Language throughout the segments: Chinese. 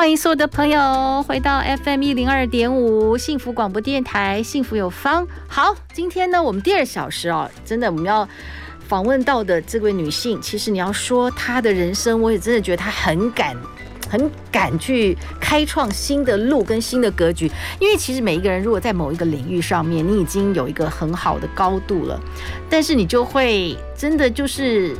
欢迎所有的朋友回到 FM 一零二点五幸福广播电台，幸福有方。好，今天呢，我们第二小时哦，真的我们要访问到的这位女性，其实你要说她的人生，我也真的觉得她很敢，很敢去开创新的路跟新的格局。因为其实每一个人，如果在某一个领域上面，你已经有一个很好的高度了，但是你就会真的就是。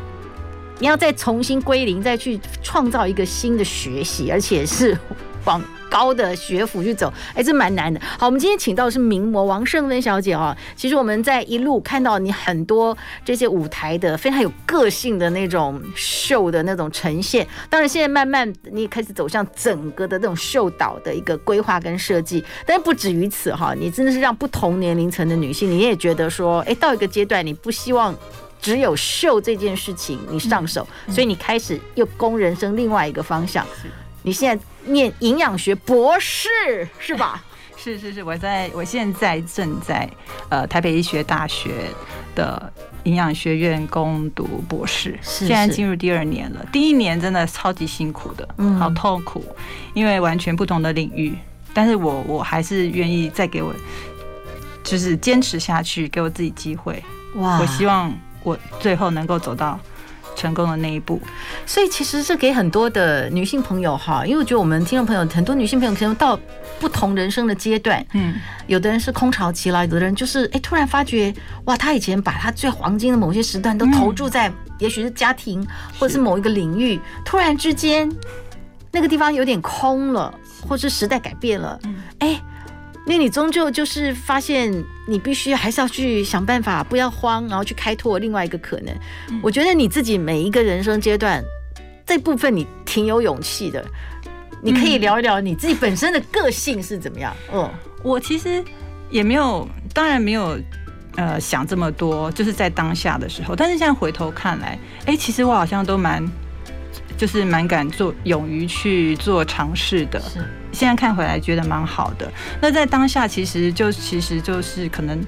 你要再重新归零，再去创造一个新的学习，而且是往高的学府去走，哎，这蛮难的。好，我们今天请到的是名模王胜芬小姐啊。其实我们在一路看到你很多这些舞台的非常有个性的那种秀的那种呈现。当然，现在慢慢你也开始走向整个的那种秀导的一个规划跟设计。但不止于此哈，你真的是让不同年龄层的女性，你也觉得说，哎，到一个阶段，你不希望。只有秀这件事情你上手，所以你开始又攻人生另外一个方向。你现在念营养学博士是吧？是是是，我在我现在正在呃台北医学大学的营养学院攻读博士，是是现在进入第二年了。第一年真的超级辛苦的，嗯，好痛苦，因为完全不同的领域。但是我我还是愿意再给我，就是坚持下去，给我自己机会。哇，我希望。我最后能够走到成功的那一步，所以其实是给很多的女性朋友哈，因为我觉得我们听众朋友很多女性朋友可能到不同人生的阶段，嗯，有的人是空巢期了，有的人就是哎突然发觉哇，她以前把她最黄金的某些时段都投注在也许是家庭或者是某一个领域，突然之间那个地方有点空了，或是时代改变了，哎。因为你终究就是发现，你必须还是要去想办法，不要慌，然后去开拓另外一个可能。嗯、我觉得你自己每一个人生阶段，这部分你挺有勇气的。你可以聊一聊你自己本身的个性是怎么样？嗯，我其实也没有，当然没有，呃，想这么多，就是在当下的时候。但是现在回头看来，哎，其实我好像都蛮。就是蛮敢做，勇于去做尝试的。现在看回来觉得蛮好的。那在当下，其实就其实就是可能，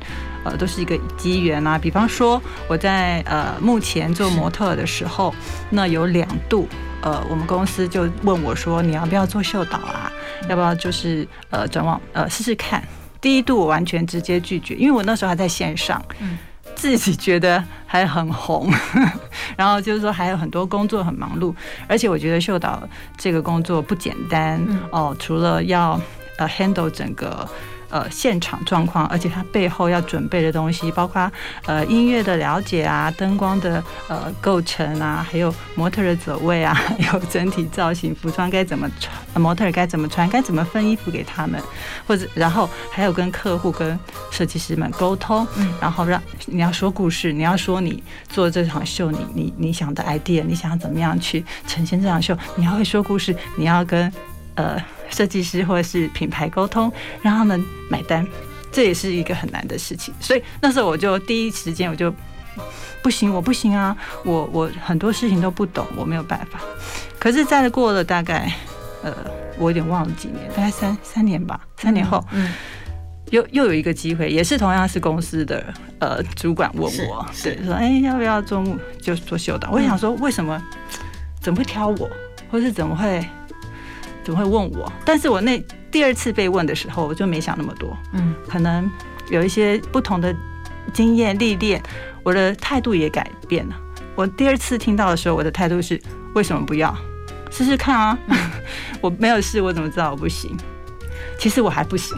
呃，都是一个机缘啊。比方说，我在呃目前做模特的时候，那有两度，呃，我们公司就问我说，你要不要做秀导啊？要不要就是呃转往呃试试看？第一度我完全直接拒绝，因为我那时候还在线上。嗯。自己觉得还很红，然后就是说还有很多工作很忙碌，而且我觉得秀导这个工作不简单哦，除了要呃 handle 整个。呃，现场状况，而且它背后要准备的东西，包括呃音乐的了解啊，灯光的呃构成啊，还有模特的走位啊，还有整体造型、服装该怎么穿，模特该怎么穿，该怎么分衣服给他们，或者然后还有跟客户、跟设计师们沟通，然后让你要说故事，你要说你做这场秀，你你你想的 idea，你想要怎么样去呈现这场秀，你要会说故事，你要跟呃。设计师或者是品牌沟通，让他们买单，这也是一个很难的事情。所以那时候我就第一时间我就不行，我不行啊，我我很多事情都不懂，我没有办法。可是再过了大概呃，我有点忘了几年，大概三三年吧。三年后，嗯，又又有一个机会，也是同样是公司的呃主管问我，对，说哎要不要做就做秀导？我想说为什么怎么会挑我，或是怎么会？总会问我，但是我那第二次被问的时候，我就没想那么多。嗯，可能有一些不同的经验历练，我的态度也改变了。我第二次听到的时候，我的态度是：为什么不要试试看啊？我没有试，我怎么知道我不行？其实我还不行，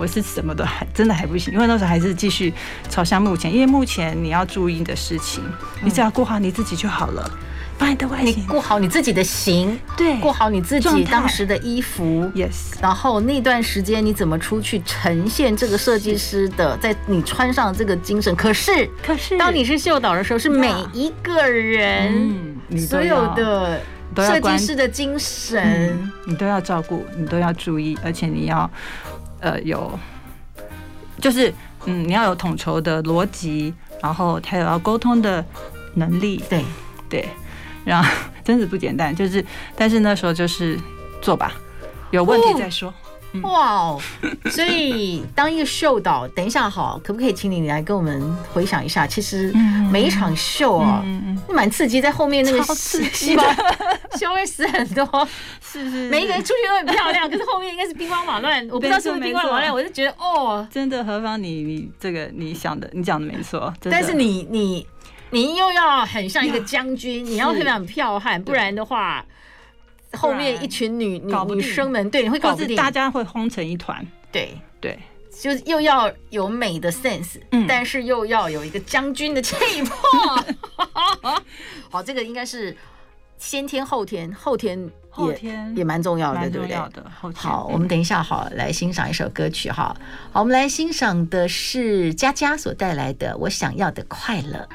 我是什么都还真的还不行，因为那时候还是继续朝向目前，因为目前你要注意的事情，你只要顾好你自己就好了。把你的外形，顾好你自己的形，对，顾好你自己当时的衣服，yes。然后那段时间你怎么出去呈现这个设计师的，在你穿上这个精神。可是，可是当你是秀导的时候，是每一个人，所有的设计师的精神，嗯，你都要照顾，你都要注意，而且你要呃有，就是嗯，你要有统筹的逻辑，然后还有要沟通的能力，对对，然后 真是不简单，就是但是那时候就是做吧，有问题再说。哦哇哦！所以当一个秀导，等一下好，可不可以请你来跟我们回想一下？其实每一场秀啊，蛮刺激，在后面那个戏吧，秀会死很多，是是，每一个人出去都很漂亮，可是后面应该是兵荒马乱。我不知道是不是兵荒马乱，我就觉得哦，真的何方你你这个你想的，你讲的没错。但是你你你又要很像一个将军，你要非常剽悍，不然的话。后面一群女女女生们，对，你会搞不定，大家会轰成一团。对对，就是又要有美的 sense，嗯，但是又要有一个将军的气魄。好，这个应该是先天后天，后天后天也蛮重要的，对不对？好，我们等一下好来欣赏一首歌曲哈。好，我们来欣赏的是佳佳所带来的《我想要的快乐》。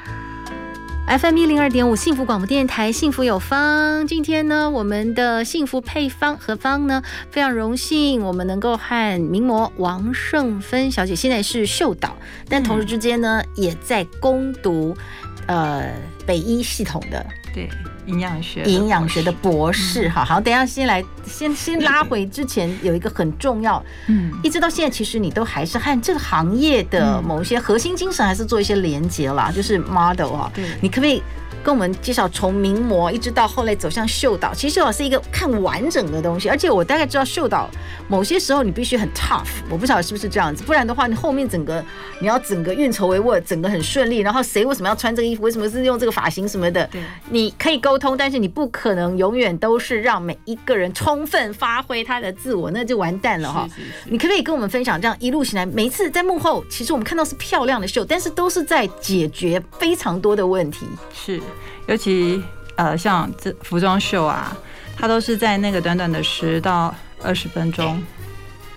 FM 一零二点五幸福广播电台，幸福有方。今天呢，我们的幸福配方何方呢？非常荣幸，我们能够和名模王胜芬小姐，现在是秀导，但同时之间呢，也在攻读呃北医系统的对。营养学，营养学的博士，哈，好，等一下先来，先 先拉回之前有一个很重要，嗯，一直到现在，其实你都还是和这个行业的某些核心精神还是做一些连接啦，就是 model 哈，对，你可不可以？跟我们介绍从名模一直到后来走向秀导，其实秀导是一个看完整的东西，而且我大概知道秀导某些时候你必须很 tough，我不晓得是不是这样子，不然的话你后面整个你要整个运筹帷幄，整个很顺利，然后谁为什么要穿这个衣服，为什么是用这个发型什么的，对，你可以沟通，但是你不可能永远都是让每一个人充分发挥他的自我，那就完蛋了哈。你可不可以跟我们分享这样一路行来，每一次在幕后，其实我们看到是漂亮的秀，但是都是在解决非常多的问题，是。尤其呃，像这服装秀啊，它都是在那个短短的十到二十分钟，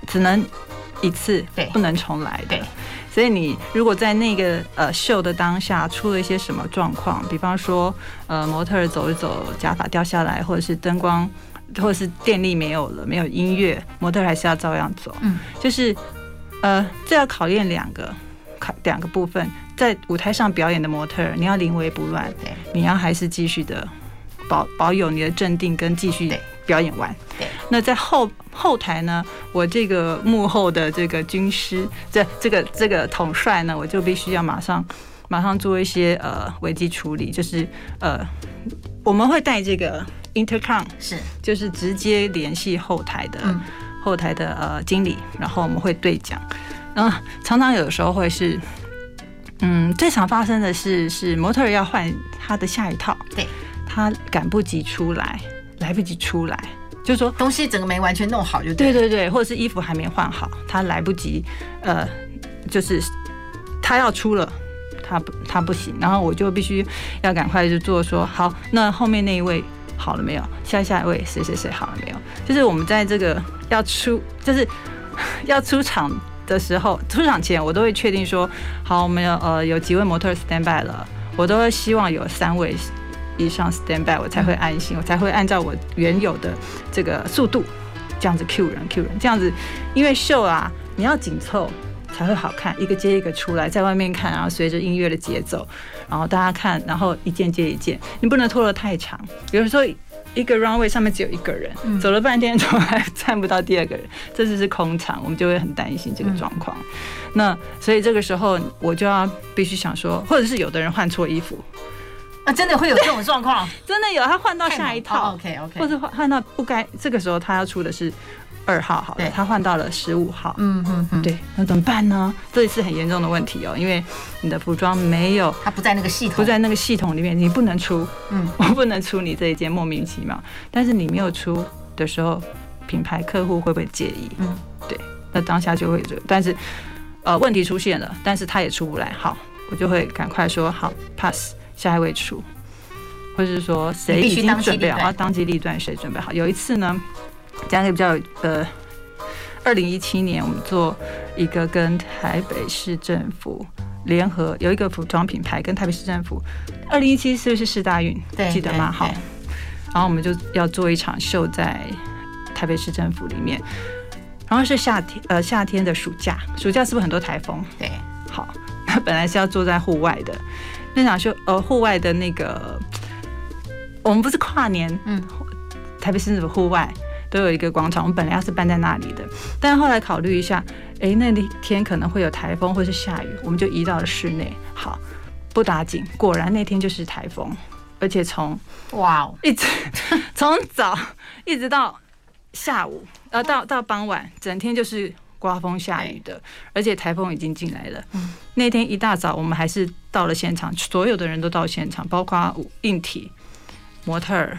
只能一次，对不能重来的。所以你如果在那个呃秀的当下出了一些什么状况，比方说呃模特儿走一走，假发掉下来，或者是灯光，或者是电力没有了，没有音乐，模特还是要照样走。嗯，就是呃，这要考验两个考。两个部分，在舞台上表演的模特，你要临危不乱，你要还是继续的保保有你的镇定，跟继续表演完。那在后后台呢，我这个幕后的这个军师，这这个这个统帅呢，我就必须要马上马上做一些呃危机处理，就是呃我们会带这个 intercom，是。就是直接联系后台的、嗯、后台的呃经理，然后我们会对讲。嗯，常常有的时候会是，嗯，最常发生的是是模特儿要换他的下一套，对，他赶不及出来，来不及出来，就是说东西整个没完全弄好就对，对对对，或者是衣服还没换好，他来不及，呃，就是他要出了，他不他不行，然后我就必须要赶快就做说好，那后面那一位好了没有？下下一位谁谁谁好了没有？就是我们在这个要出，就是 要出场。的时候，出场前我都会确定说，好，我们有呃有几位模特 stand by 了，我都希望有三位以上 stand by，我才会安心，我才会按照我原有的这个速度这样子 cue 人 cue 人这样子，因为秀啊你要紧凑才会好看，一个接一个出来，在外面看，然后随着音乐的节奏，然后大家看，然后一件接一件，你不能拖得太长，比如说。一个 runway 上面只有一个人，走了半天从来看不到第二个人，这只是空场，我们就会很担心这个状况。那所以这个时候我就要必须想说，或者是有的人换错衣服。啊，真的会有这种状况，真的有他换到下一套，OK OK，或者换换到不该，这个时候他要出的是。二号好了，他换到了十五号。嗯嗯嗯，对，那怎么办呢？这一次很严重的问题哦，因为你的服装没有，它不在那个系统，不在那个系统里面，你不能出。嗯，我 不能出你这一件莫名其妙。但是你没有出的时候，品牌客户会不会介意？嗯，对，那当下就会这，但是呃，问题出现了，但是他也出不来。好，我就会赶快说好 pass，下一位出，或者是说谁已经准备好，要当机立断，谁准备好？有一次呢。讲一个比较呃，二零一七年我们做一个跟台北市政府联合，有一个服装品牌跟台北市政府，二零一七是不是世大运？记得吗？好，然后我们就要做一场秀在台北市政府里面，然后是夏天，呃，夏天的暑假，暑假是不是很多台风？对，好，那 本来是要坐在户外的那场秀，呃，户外的那个，我们不是跨年，嗯，台北市政府户外都有一个广场，我们本来要是办在那里的，但后来考虑一下，哎，那天可能会有台风或是下雨，我们就移到了室内。好，不打紧，果然那天就是台风。而且从哇哦，一直从早 一直到下午，呃，到到傍晚，整天就是刮风下雨的，而且台风已经进来了。那天一大早，我们还是到了现场，所有的人都到现场，包括硬体、模特儿、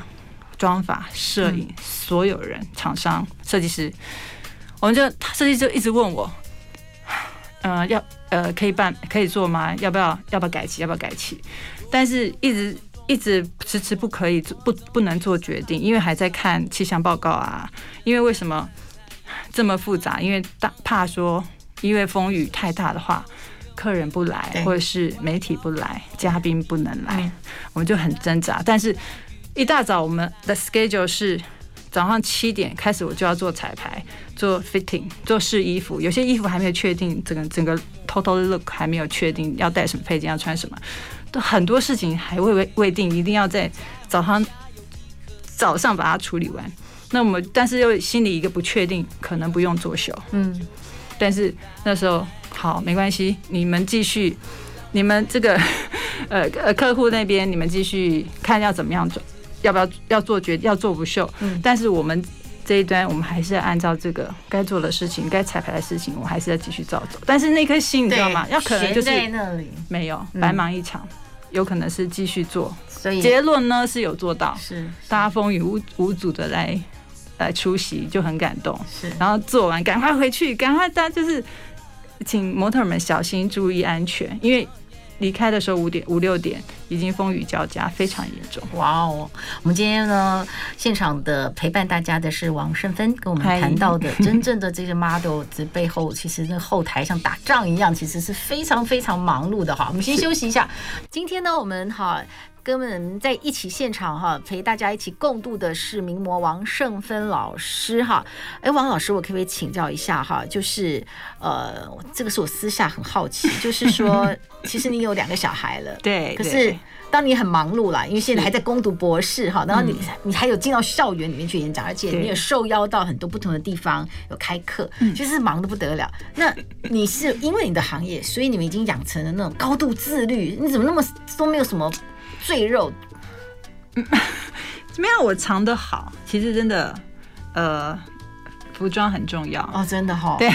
妆法、摄影，所有人、厂商、设计师，我们就设计师就一直问我，呃，要呃可以办可以做吗？要不要要不要改期？要不要改期？但是一直。一直迟迟不可以做，不不能做决定，因为还在看气象报告啊。因为为什么这么复杂？因为大怕说，因为风雨太大的话，客人不来，或者是媒体不来，嘉宾不能来，我们就很挣扎。但是，一大早我们的 schedule 是早上七点开始，我就要做彩排、做 fitting、做试衣服。有些衣服还没有确定，整个整个 total look 还没有确定，要带什么配件，要穿什么。都很多事情还未未未定，一定要在早上早上把它处理完。那我们但是又心里一个不确定，可能不用作秀。嗯，但是那时候好没关系，你们继续，你们这个 呃呃客户那边你们继续看要怎么样做，要不要要做决要做不秀。嗯，但是我们这一端我们还是要按照这个该做的事情，该彩排的事情，我们还是要继续照做。但是那颗心你知道吗？要可能就是在那里没有白忙一场。有可能是继续做，所以结论呢是有做到，是大家风雨无无阻的来来出席，就很感动。是，然后做完赶快回去，赶快大家就是请模特们小心注意安全，因为离开的时候五点五六点已经风雨交加，非常严重。哇哦！我们今天呢现场的陪伴大家的是王胜芬，跟我们谈到的真正的这些 model 这背后，其实那后台像打仗一样，其实是非常非常忙碌的哈。我们先休息一下。今天呢，我们哈。跟我们在一起现场哈，陪大家一起共度的是名模王胜芬老师哈。哎，王老师，我可不可以请教一下哈？就是呃，这个是我私下很好奇，就是说，其实你有两个小孩了，对，可是当你很忙碌啦，因为现在还在攻读博士哈，然后你你还有进到校园里面去演讲，而且你也受邀到很多不同的地方有开课，就是忙得不得了。那你是因为你的行业，所以你们已经养成了那种高度自律，你怎么那么都没有什么？赘肉，没有我藏得好，其实真的，呃，服装很重要。哦，真的哈、哦，对，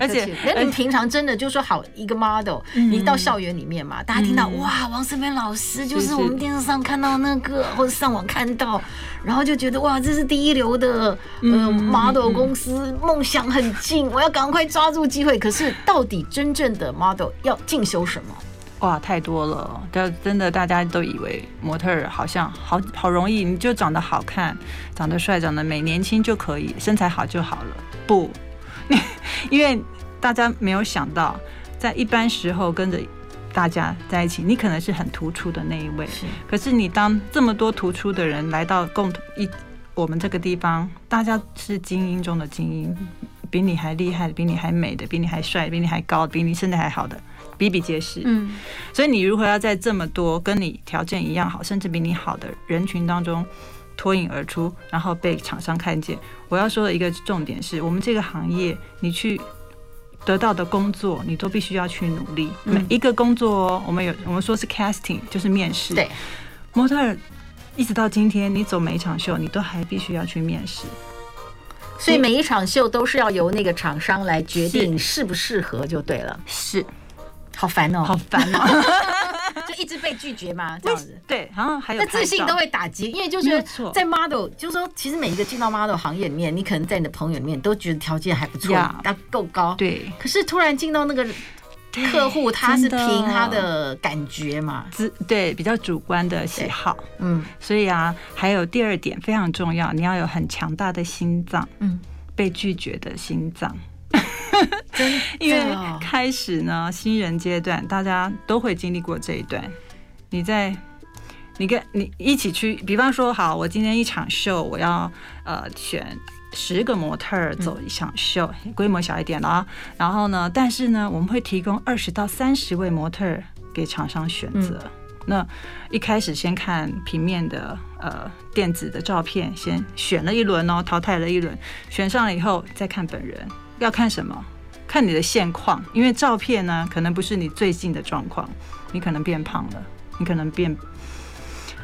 而且，那你平常真的就说好一个 model，你到校园里面嘛，大家听到、嗯、哇，王圣芬老师就是我们电视上看到那个，或者上网看到，然后就觉得哇，这是第一流的呃 model 公司，梦想很近，我要赶快抓住机会。可是到底真正的 model 要进修什么？哇，太多了！但真的，大家都以为模特儿好像好好容易，你就长得好看、长得帅、长得美、年轻就可以，身材好就好了。不，因为大家没有想到，在一般时候跟着大家在一起，你可能是很突出的那一位。是。可是你当这么多突出的人来到共同一我们这个地方，大家是精英中的精英，比你还厉害的，比你还美的，比你还帅，比你还高，比你身材还好的。比比皆是，嗯，所以你如何要在这么多跟你条件一样好，甚至比你好的人群当中脱颖而出，然后被厂商看见？我要说的一个重点是，我们这个行业，你去得到的工作，你都必须要去努力。每一个工作哦，我们有我们说是 casting，就是面试。对，模特儿一直到今天，你走每一场秀，你都还必须要去面试。所以每一场秀都是要由那个厂商来决定适不适合，就对了。是。好烦哦，好烦哦，就 一直被拒绝嘛，这样子。对，然后还有那自信都会打击，因为就是在 model，就是说，其实每一个进到 model 行业里面，你可能在你的朋友里面都觉得条件还不错，他够高。对。可是突然进到那个客户，他是凭他的感觉嘛，对，比较主观的喜好。嗯。所以啊，还有第二点非常重要，你要有很强大的心脏。嗯。被拒绝的心脏。因为开始呢，新人阶段大家都会经历过这一段。你在你跟你一起去，比方说，好，我今天一场秀，我要呃选十个模特儿走一场秀，规模小一点的啊。然后呢，但是呢，我们会提供二十到三十位模特儿给厂商选择。那一开始先看平面的呃电子的照片，先选了一轮哦，淘汰了一轮，选上了以后再看本人。要看什么？看你的现况，因为照片呢可能不是你最近的状况，你可能变胖了，你可能变。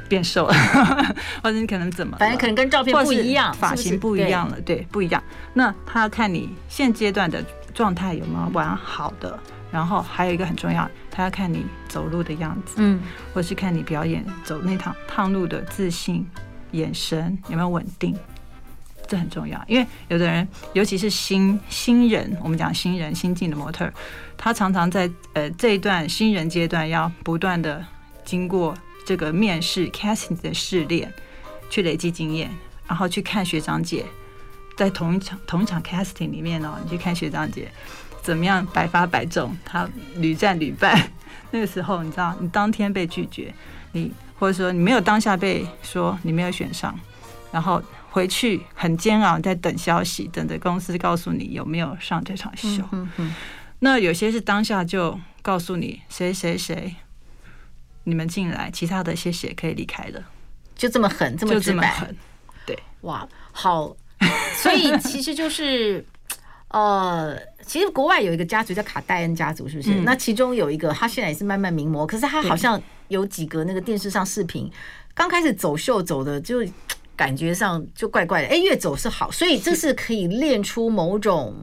变瘦了，或者你可能怎么，反正可能跟照片不一样，发型不一样了，对，不一样。那他看你现阶段的状态有没有完好的，然后还有一个很重要，他要看你走路的样子，嗯，或是看你表演走那趟趟路的自信，眼神有没有稳定，这很重要。因为有的人，尤其是新新人，我们讲新人新进的模特，他常常在呃这一段新人阶段要不断的经过。这个面试 casting 的试炼，去累积经验，然后去看学长姐在同一场同一场 casting 里面哦，你去看学长姐怎么样百发百中，他屡战屡败。那个时候你知道，你当天被拒绝，你或者说你没有当下被说你没有选上，然后回去很煎熬，在等消息，等着公司告诉你有没有上这场秀。嗯嗯。那有些是当下就告诉你谁谁谁。你们进来，其他的谢谢可以离开了，就这么狠，这么直白，对，哇，好，所以其实就是，呃，其实国外有一个家族叫卡戴恩家族，是不是？嗯、那其中有一个，他现在也是慢慢名模，可是他好像有几个那个电视上视频，刚开始走秀走的就感觉上就怪怪的，哎，越走是好，所以这是可以练出某种，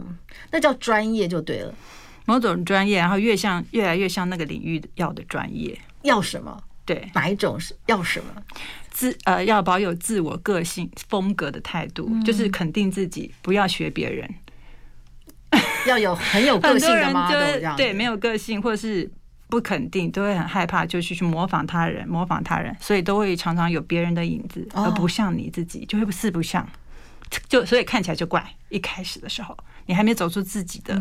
那叫专业就对了，某种专业，然后越像越来越像那个领域要的专业。要什么？对，哪一种是要什么？自呃，要保有自我个性风格的态度，嗯、就是肯定自己，不要学别人。要有很有个性的吗？对，没有个性或者是不肯定，都会很害怕，就去去模仿他人，模仿他人，所以都会常常有别人的影子，而不像你自己，就会四不像，就所以看起来就怪。一开始的时候，你还没走出自己的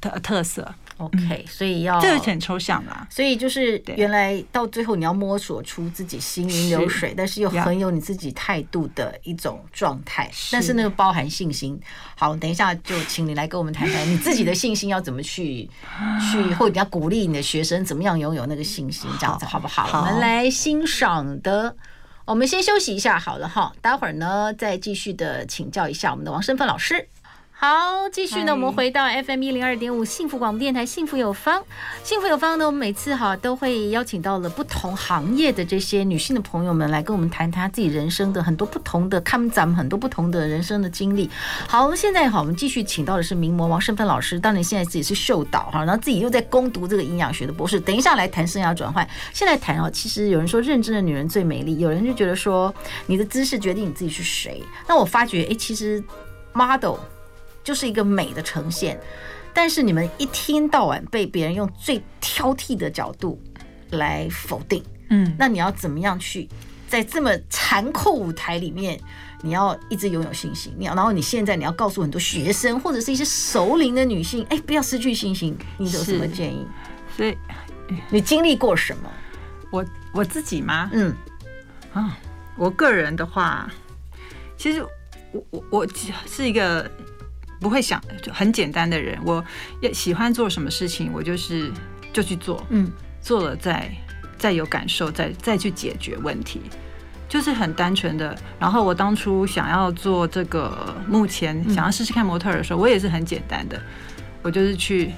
特特色。OK，所以要这个很抽象啦。所以就是原来到最后你要摸索出自己行云流水，但是又很有你自己态度的一种状态。但是那个包含信心。好，等一下就请你来跟我们谈谈你自己的信心要怎么去 去，或者你要鼓励你的学生怎么样拥有那个信心，这样子好不好？我们来欣赏的，我们先休息一下好了哈，待会儿呢再继续的请教一下我们的王生芬老师。好，继续呢，我们回到 FM 一零二点五幸福广播电台，幸福有方，幸福有方呢，我们每次哈都会邀请到了不同行业的这些女性的朋友们来跟我们谈谈自己人生的很多不同的，看咱们很多不同的人生的经历。好，我们现在好，我们继续请到的是名模王胜芬老师，当然现在自己是秀导哈，然后自己又在攻读这个营养学的博士。等一下来谈生涯转换，现在谈哦，其实有人说认真的女人最美丽，有人就觉得说你的姿势决定你自己是谁。那我发觉，哎，其实 model。就是一个美的呈现，但是你们一天到晚被别人用最挑剔的角度来否定，嗯，那你要怎么样去在这么残酷舞台里面，你要一直拥有信心？你要，然后你现在你要告诉很多学生或者是一些熟龄的女性，哎，不要失去信心。你有什么建议？所以你经历过什么？我我自己吗？嗯，啊，我个人的话，其实我我我是一个。不会想就很简单的人，我也喜欢做什么事情，我就是就去做，嗯，做了再再有感受，再再去解决问题，就是很单纯的。然后我当初想要做这个，目前想要试试看模特的时候，我也是很简单的，我就是去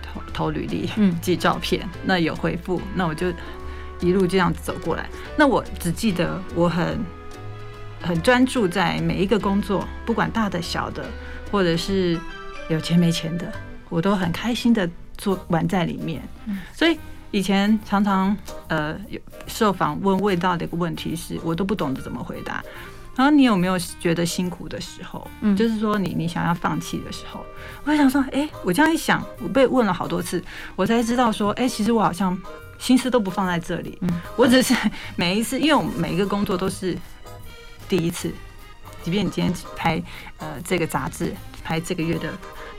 投投履历，嗯，寄照片，那有回复，那我就一路这样子走过来。那我只记得我很很专注在每一个工作，不管大的小的。或者是有钱没钱的，我都很开心的做玩在里面。所以以前常常呃有受访问味道的一个问题是，我都不懂得怎么回答。然后你有没有觉得辛苦的时候？嗯，就是说你你想要放弃的时候，我就想说，哎，我这样一想，我被问了好多次，我才知道说，哎，其实我好像心思都不放在这里。嗯，我只是每一次，因为我每一个工作都是第一次。即便你今天拍呃这个杂志，拍这个月的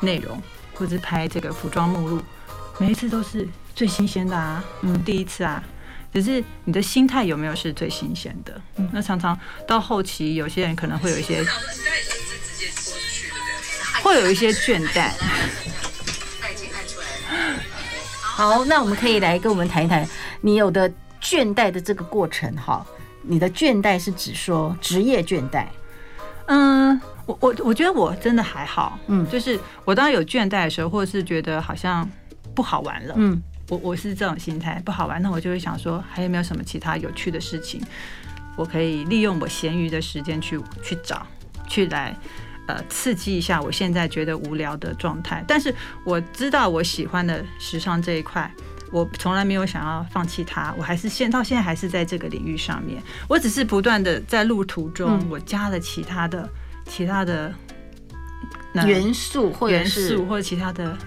内容，或者是拍这个服装目录，每一次都是最新鲜的啊，嗯，第一次啊，只是你的心态有没有是最新鲜的？嗯，那常常到后期，有些人可能会有一些，会有一些倦怠。好，那我们可以来跟我们谈一谈你有的倦怠的这个过程哈。你的倦怠是指说职业倦怠？嗯，我我我觉得我真的还好，嗯，就是我当然有倦怠的时候，或者是觉得好像不好玩了，嗯。我我是这种心态，不好玩，那我就会想说，还有没有什么其他有趣的事情，我可以利用我闲余的时间去去找，去来呃刺激一下我现在觉得无聊的状态。但是我知道我喜欢的时尚这一块，我从来没有想要放弃它，我还是现到现在还是在这个领域上面。我只是不断的在路途中，我加了其他的、嗯、其他的元素，或者是元素或者其他的。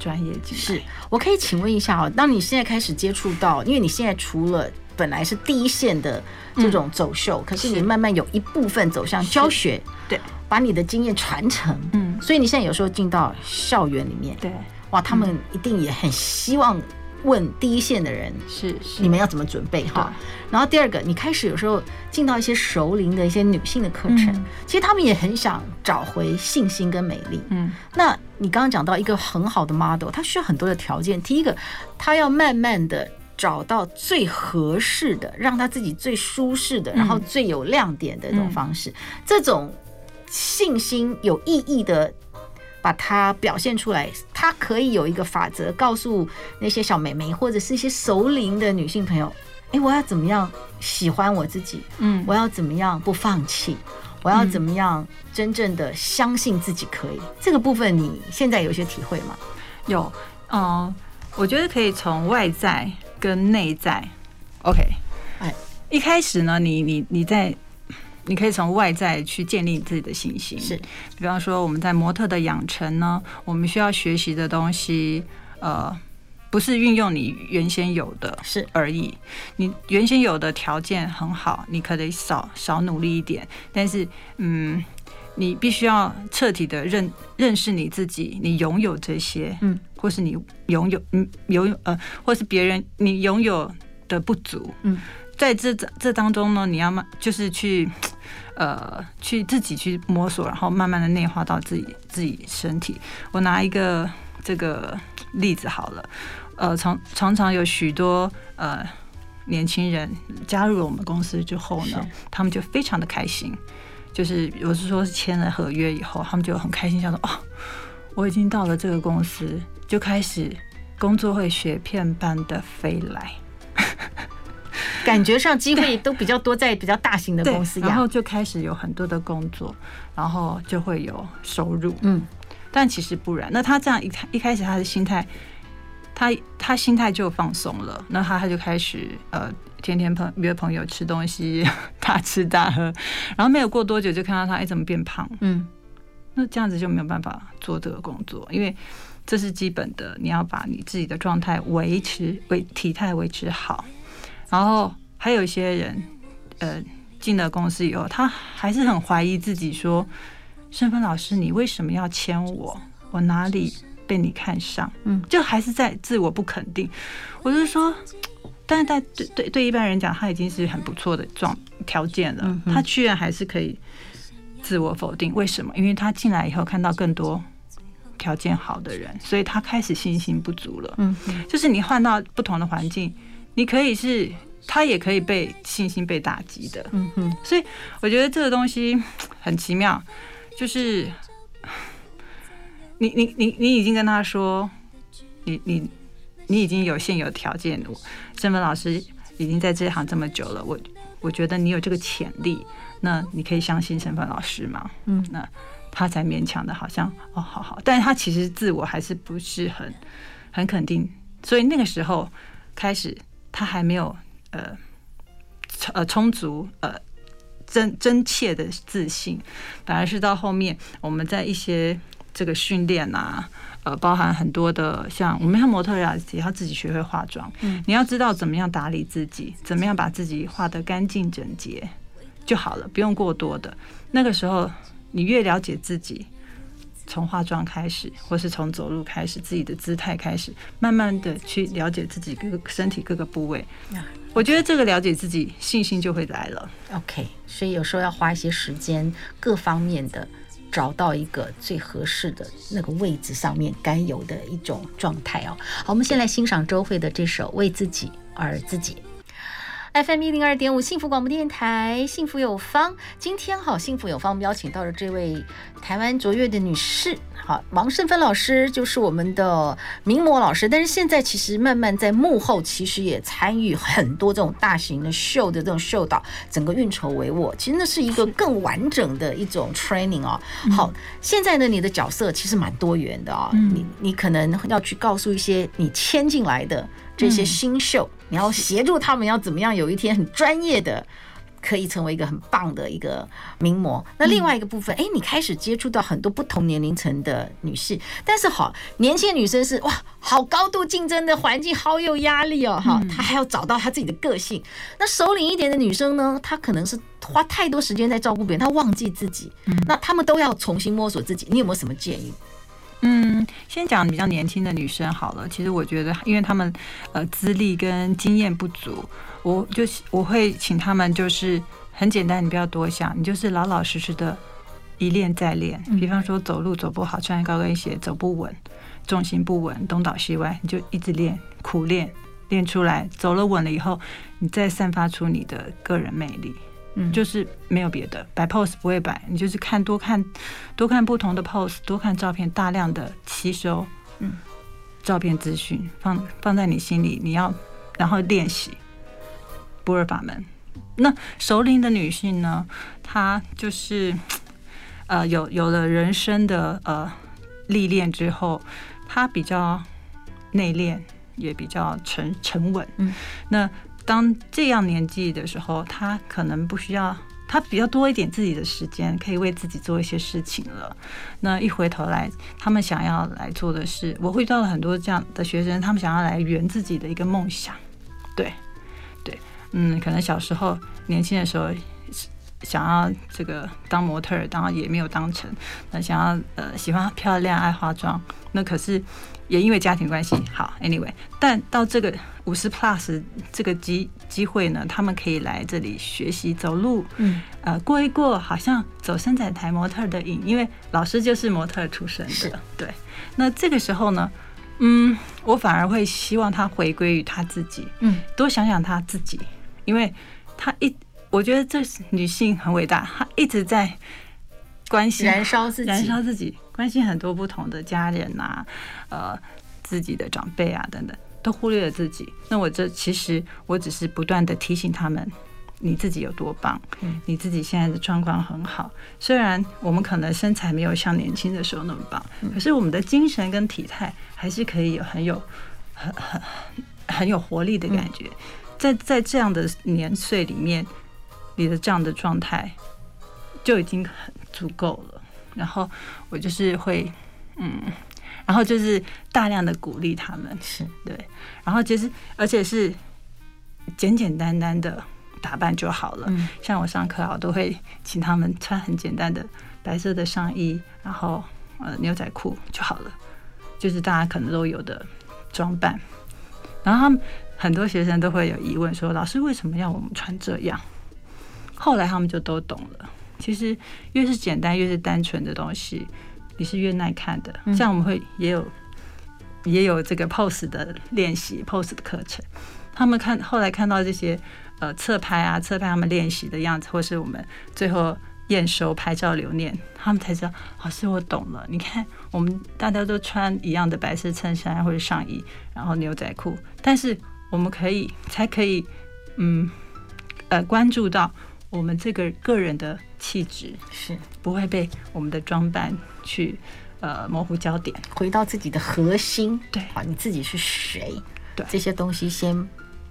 专业技是，我可以请问一下哦，当你现在开始接触到，因为你现在除了本来是第一线的这种走秀，嗯、可是你慢慢有一部分走向教学，对，把你的经验传承，嗯，所以你现在有时候进到校园里面，对，哇，他们一定也很希望。问第一线的人是，是你们要怎么准备哈？然后第二个，你开始有时候进到一些熟龄的一些女性的课程，嗯，其实他们也很想找回信心跟美丽。嗯，那你刚刚讲到一个很好的 model，他需要很多的条件。第一个，他要慢慢的找到最合适的，让他自己最舒适的，然后最有亮点的一种方式，这种信心有意义的。把它表现出来，它可以有一个法则，告诉那些小妹妹或者是一些熟龄的女性朋友：哎，我要怎么样喜欢我自己？嗯，我要怎么样不放弃？我要怎么样真正的相信自己可以？这个部分你现在有些体会吗？有，嗯，我觉得可以从外在跟内在。OK，哎，一开始呢，你你你在。你可以从外在去建立你自己的信心，是。比方说，我们在模特的养成呢，我们需要学习的东西，呃，不是运用你原先有的，是。而已。你原先有的条件很好，你可得少少努力一点，但是，嗯，你必须要彻底的认认识你自己，你拥有这些，嗯，或是你拥有，嗯，拥有，呃，或是别人你拥有的不足，嗯，在这这这当中呢，你要慢，就是去。呃，去自己去摸索，然后慢慢的内化到自己自己身体。我拿一个这个例子好了，呃，常常常有许多呃年轻人加入了我们公司之后呢，他们就非常的开心。就是我是说签了合约以后，他们就很开心，想说哦，我已经到了这个公司，就开始工作会雪片般的飞来。感觉上机会都比较多，在比较大型的公司，然后就开始有很多的工作，然后就会有收入。嗯，但其实不然。那他这样一开一开始，他的心态，他他心态就放松了。那他他就开始呃，天天朋约朋友吃东西，大吃大喝。然后没有过多久，就看到他哎怎么变胖？嗯，那这样子就没有办法做这个工作，因为这是基本的，你要把你自己的状态维持维体态维持好。然后还有一些人，呃，进了公司以后，他还是很怀疑自己，说：“盛芬老师，你为什么要签我？我哪里被你看上？”嗯，就还是在自我不肯定。我就说，但是在对对对一般人讲，他已经是很不错的状条件了，他居然还是可以自我否定。为什么？因为他进来以后看到更多条件好的人，所以他开始信心不足了。嗯，就是你换到不同的环境。你可以是，他也可以被信心被打击的，嗯哼，所以我觉得这个东西很奇妙，就是你你你你已经跟他说，你你你已经有现有条件，圣芬老师已经在这行这么久了，我我觉得你有这个潜力，那你可以相信圣芬老师吗？嗯，那他才勉强的好像哦，好好，但是他其实自我还是不是很很肯定，所以那个时候开始。他还没有呃呃充足呃真真切的自信，反而是到后面我们在一些这个训练啊，呃，包含很多的像我们像模特儿也要自己学会化妆，嗯，你要知道怎么样打理自己，怎么样把自己画得干净整洁就好了，不用过多的。那个时候你越了解自己，从化妆开始，或是从走路开始，自己的姿态开始，慢慢的去了解自己各个身体各个部位。我觉得这个了解自己，信心就会来了。OK，所以有时候要花一些时间，各方面的找到一个最合适的那个位置上面该有的一种状态哦。好，我们先来欣赏周蕙的这首《为自己而自己》。FM 一零二点五幸福广播电台，幸福有方。今天好，幸福有方，我们邀请到了这位台湾卓越的女士，好，王胜芬老师就是我们的名模老师。但是现在其实慢慢在幕后，其实也参与很多这种大型的秀的这种秀导，整个运筹帷幄，其实那是一个更完整的一种 training 哦。好，现在呢，你的角色其实蛮多元的啊、哦，你你可能要去告诉一些你签进来的。这些新秀，你要协助他们，要怎么样？有一天很专业的，可以成为一个很棒的一个名模。那另外一个部分，哎，你开始接触到很多不同年龄层的女士，但是好，年轻女生是哇，好高度竞争的环境，好有压力哦，哈，她还要找到她自己的个性。那首领一点的女生呢，她可能是花太多时间在照顾别人，她忘记自己。那她们都要重新摸索自己，你有没有什么建议？嗯，先讲比较年轻的女生好了。其实我觉得，因为她们呃资历跟经验不足，我就我会请她们就是很简单，你不要多想，你就是老老实实的，一练再练。比方说走路走不好，穿高跟鞋走不稳，重心不稳，东倒西歪，你就一直练，苦练，练出来，走了稳了以后，你再散发出你的个人魅力。嗯，就是没有别的，摆 pose 不会摆，你就是看多看多看不同的 pose，多看照片，大量的吸收，嗯，照片资讯放放在你心里，你要然后练习不二法门。那熟龄的女性呢，她就是呃有有了人生的呃历练之后，她比较内敛，也比较沉沉稳，嗯，那。当这样年纪的时候，他可能不需要，他比较多一点自己的时间，可以为自己做一些事情了。那一回头来，他们想要来做的是，我会遇到了很多这样的学生，他们想要来圆自己的一个梦想。对，对，嗯，可能小时候年轻的时候想要这个当模特儿，然后也没有当成。那想要呃喜欢漂亮，爱化妆，那可是。也因为家庭关系，好，anyway，但到这个五十 plus 这个机机会呢，他们可以来这里学习走路，嗯，呃，过一过好像走伸展台模特的瘾，因为老师就是模特出身的，对。那这个时候呢，嗯，我反而会希望他回归于他自己，嗯，多想想他自己，因为他一，我觉得这女性很伟大，她一直在关心燃烧自己，燃烧自己。关心很多不同的家人呐、啊，呃，自己的长辈啊等等，都忽略了自己。那我这其实我只是不断的提醒他们，你自己有多棒，你自己现在的状况很好。虽然我们可能身材没有像年轻的时候那么棒，可是我们的精神跟体态还是可以有很有很很很有活力的感觉。在在这样的年岁里面，你的这样的状态就已经很足够了。然后我就是会，嗯，然后就是大量的鼓励他们，是对，然后其实而且是简简单单的打扮就好了。嗯，像我上课啊，我都会请他们穿很简单的白色的上衣，然后呃牛仔裤就好了，就是大家可能都有的装扮。然后他们很多学生都会有疑问说，老师为什么要我们穿这样？后来他们就都懂了。其实越是简单越是单纯的东西，你是越耐看的。像我们会也有也有这个 pose 的练习，pose 的课程。他们看后来看到这些呃侧拍啊，侧拍他们练习的样子，或是我们最后验收拍照留念，他们才知道，老师我懂了。你看我们大家都穿一样的白色衬衫或者上衣，然后牛仔裤，但是我们可以才可以嗯呃关注到我们这个个人的。气质是不会被我们的装扮去呃模糊焦点，回到自己的核心。对，好，你自己是谁？对，这些东西先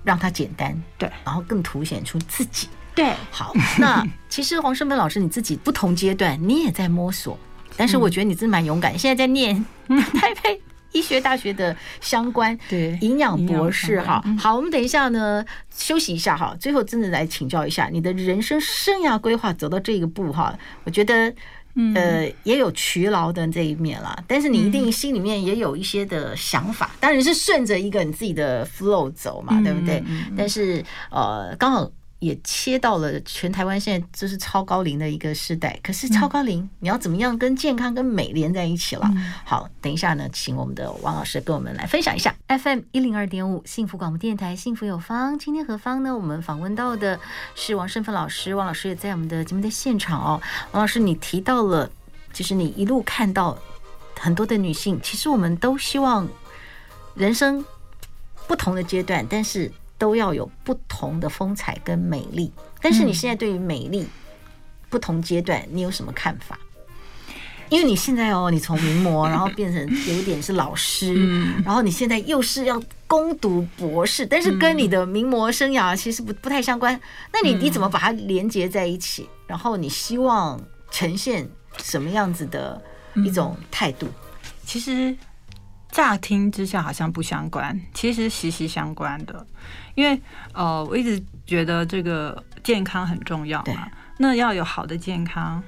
让它简单。对，然后更凸显出自己。对，好。那 其实黄胜芬老师你自己不同阶段你也在摸索，但是我觉得你真蛮勇敢。现在在念 台北。医学大学的相关对营养博士哈，好，我们等一下呢休息一下哈，最后真的来请教一下你的人生生涯规划走到这个步哈，我觉得嗯、呃，也有劬劳的这一面啦。但是你一定心里面也有一些的想法，当然是顺着一个你自己的 flow 走嘛，对不对？但是呃，刚好。也切到了全台湾现在就是超高龄的一个时代，可是超高龄你要怎么样跟健康跟美连在一起了？好，等一下呢，请我们的王老师跟我们来分享一下 FM 一零二点五幸福广播电台幸福有方。今天何方呢？我们访问到的是王胜芬老师，王老师也在我们的节目的现场哦。王老师，你提到了，就是你一路看到很多的女性，其实我们都希望人生不同的阶段，但是。都要有不同的风采跟美丽，但是你现在对于美丽不同阶段，你有什么看法？因为你现在哦，你从名模，然后变成有一点是老师，然后你现在又是要攻读博士，但是跟你的名模生涯其实不不太相关。那你你怎么把它连接在一起？然后你希望呈现什么样子的一种态度？其实。乍听之下好像不相关，其实息息相关的。因为呃，我一直觉得这个健康很重要嘛。那要有好的健康，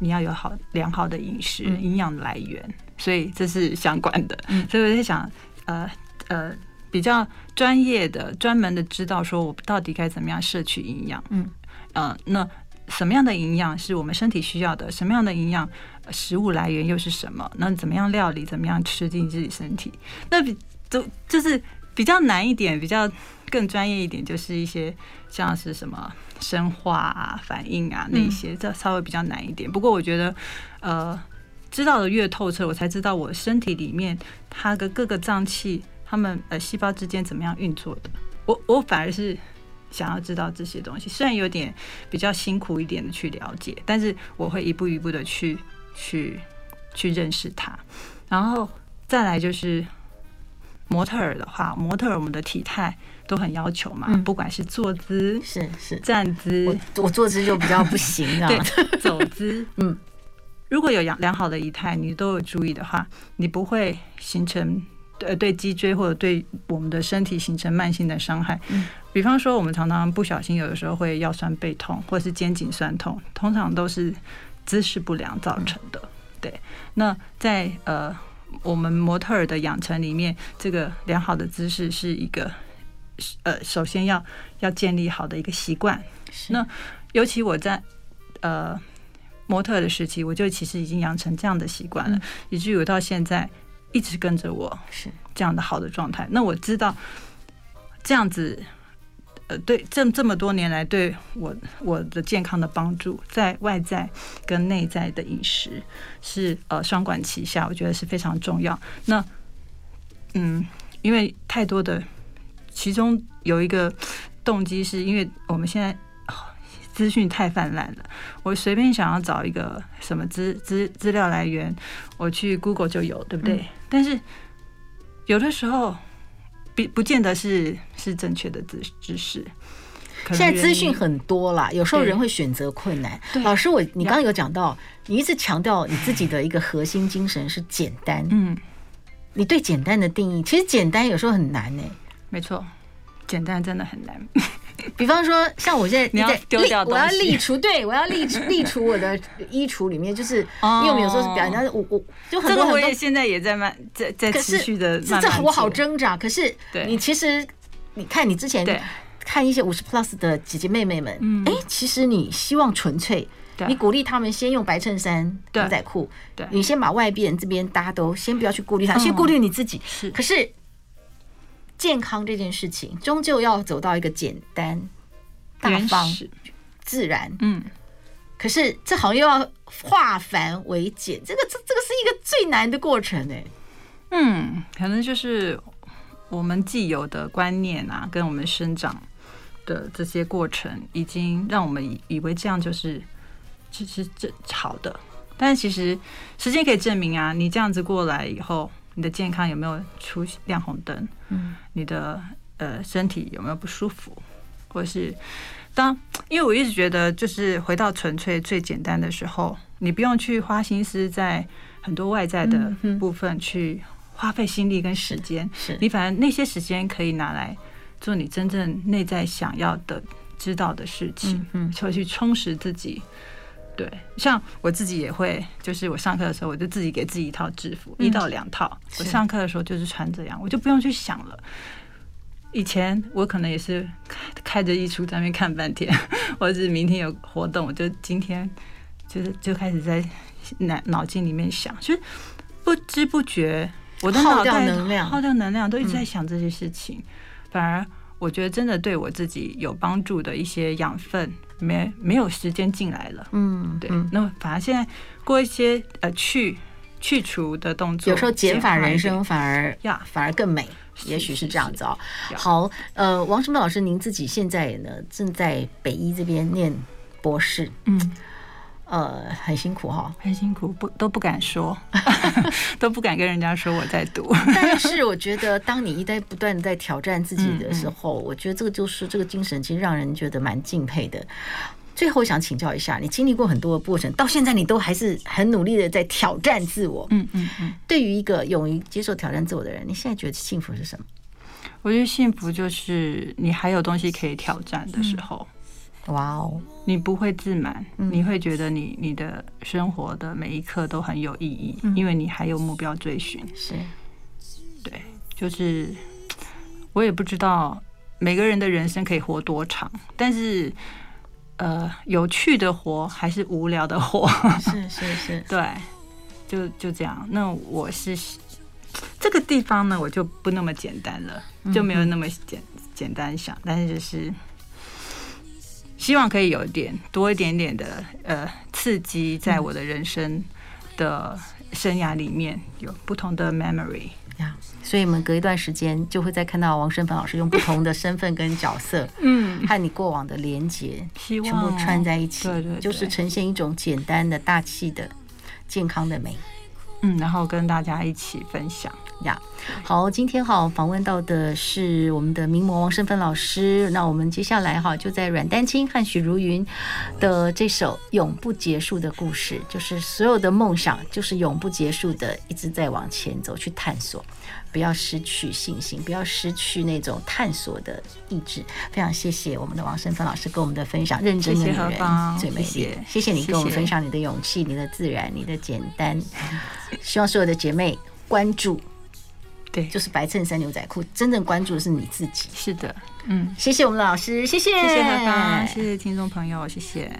你要有好良好的饮食、营养来源，所以这是相关的。所以我在想，呃呃，比较专业的、专门的知道说我到底该怎么样摄取营养。嗯，呃，那什么样的营养是我们身体需要的？什么样的营养？食物来源又是什么？那怎么样料理？怎么样吃进自己身体？那比都就是比较难一点，比较更专业一点，就是一些像是什么生化啊、反应啊那些，这稍微比较难一点。不过我觉得，呃，知道的越透彻，我才知道我身体里面它的各个脏器，它们呃细胞之间怎么样运作的。我我反而是想要知道这些东西，虽然有点比较辛苦一点的去了解，但是我会一步一步的去。去去认识它，然后再来就是模特儿的话，模特儿我们的体态都很要求嘛，嗯、不管是坐姿是是站姿，我我坐姿就比较不行 啊，对，走姿，嗯，如果有良良好的仪态，你都有注意的话，你不会形成呃对脊椎或者对我们的身体形成慢性的伤害。嗯，比方说我们常常不小心有的时候会腰酸背痛，或者是肩颈酸痛，通常都是。姿势不良造成的，对。那在呃，我们模特儿的养成里面，这个良好的姿势是一个呃，首先要要建立好的一个习惯。那尤其我在呃模特儿的时期，我就其实已经养成这样的习惯了，以至于我到现在一直跟着我是这样的好的状态。那我知道这样子。对，这这么多年来对我我的健康的帮助，在外在跟内在的饮食是呃双管齐下，我觉得是非常重要。那嗯，因为太多的，其中有一个动机，是因为我们现在资讯太泛滥了，我随便想要找一个什么资资资料来源，我去 Google 就有，对不对？嗯、但是有的时候。不不见得是是正确的知知识。现在资讯很多啦，有时候人会选择困难。老师，我你刚刚有讲到，你一直强调你自己的一个核心精神是简单。嗯，你对简单的定义，其实简单有时候很难呢。没错，简单真的很难。比方说，像我现在 你要丢掉，我要立除，对我要立立除我的衣橱里面，就是因为我们有时候是表演，但是我我就很多很多，现在也在慢在在持续的，这我好挣扎。可是你其实你看你之前看一些五十 plus 的姐姐妹妹们，哎，其实你希望纯粹，你鼓励他们先用白衬衫、牛仔裤，对，你先把外边这边大家都先不要去顾虑他，先顾虑你自己。是，可是。健康这件事情，终究要走到一个简单、大方、自然。嗯，可是这好像又要化繁为简，这个这这个是一个最难的过程哎。嗯，可能就是我们既有的观念啊，跟我们生长的这些过程，已经让我们以以为这样就是就是这好的，但其实时间可以证明啊，你这样子过来以后。你的健康有没有出亮红灯？嗯，你的呃身体有没有不舒服？或者是当，因为我一直觉得，就是回到纯粹最简单的时候，你不用去花心思在很多外在的部分去花费心力跟时间。是你反正那些时间可以拿来做你真正内在想要的、知道的事情，嗯，就去充实自己对，像我自己也会，就是我上课的时候，我就自己给自己一套制服，嗯、一到两套。我上课的时候就是穿这样，我就不用去想了。以前我可能也是开开着衣橱在那边看半天，或者是明天有活动，我就今天就是就开始在脑脑筋里面想，就是不知不觉我的脑袋耗掉能量，耗掉能量都一直在想这些事情，嗯、反而我觉得真的对我自己有帮助的一些养分。没没有时间进来了，嗯，对。那么反而现在过一些呃去去除的动作，有时候减法人生反而呀反而更美，也许是这样子哦。好，呃，王什么老师，您自己现在呢正在北医这边念博士，嗯。呃，很辛苦哈，很辛苦，不都不敢说，都不敢跟人家说我在读。但是我觉得，当你一旦不断的在挑战自己的时候，嗯嗯、我觉得这个就是这个精神，其实让人觉得蛮敬佩的。最后想请教一下，你经历过很多的过程，到现在你都还是很努力的在挑战自我。嗯嗯嗯。对于一个勇于接受挑战自我的人，你现在觉得幸福是什么？我觉得幸福就是你还有东西可以挑战的时候。嗯哇哦！你不会自满，你会觉得你你的生活的每一刻都很有意义，因为你还有目标追寻。是，对，就是我也不知道每个人的人生可以活多长，但是呃，有趣的活还是无聊的活？是是是，对，就就这样。那我是这个地方呢，我就不那么简单了，就没有那么简简单想，但是就是。希望可以有一点多一点点的呃刺激，在我的人生的生涯里面有不同的 memory 呀，所以我们隔一段时间就会再看到王生芬老师用不同的身份跟角色，嗯，和你过往的连结，全部串在一起，对对，就是呈现一种简单的大气的健康的美，嗯，然后跟大家一起分享。呀好，今天哈访问到的是我们的名模王胜芬老师。那我们接下来哈就在阮丹青和许茹芸的这首永不结束的故事，就是所有的梦想就是永不结束的，一直在往前走去探索，不要失去信心，不要失去那种探索的意志。非常谢谢我们的王生芬老师跟我们的分享，认真的女人最美丽。谢谢你跟我们分享你的勇气、你的自然、你的简单。希望所有的姐妹关注。对，就是白衬衫牛仔裤，真正关注的是你自己。是的，嗯，谢谢我们的老师，谢谢，谢谢何芳，谢谢听众朋友，谢谢。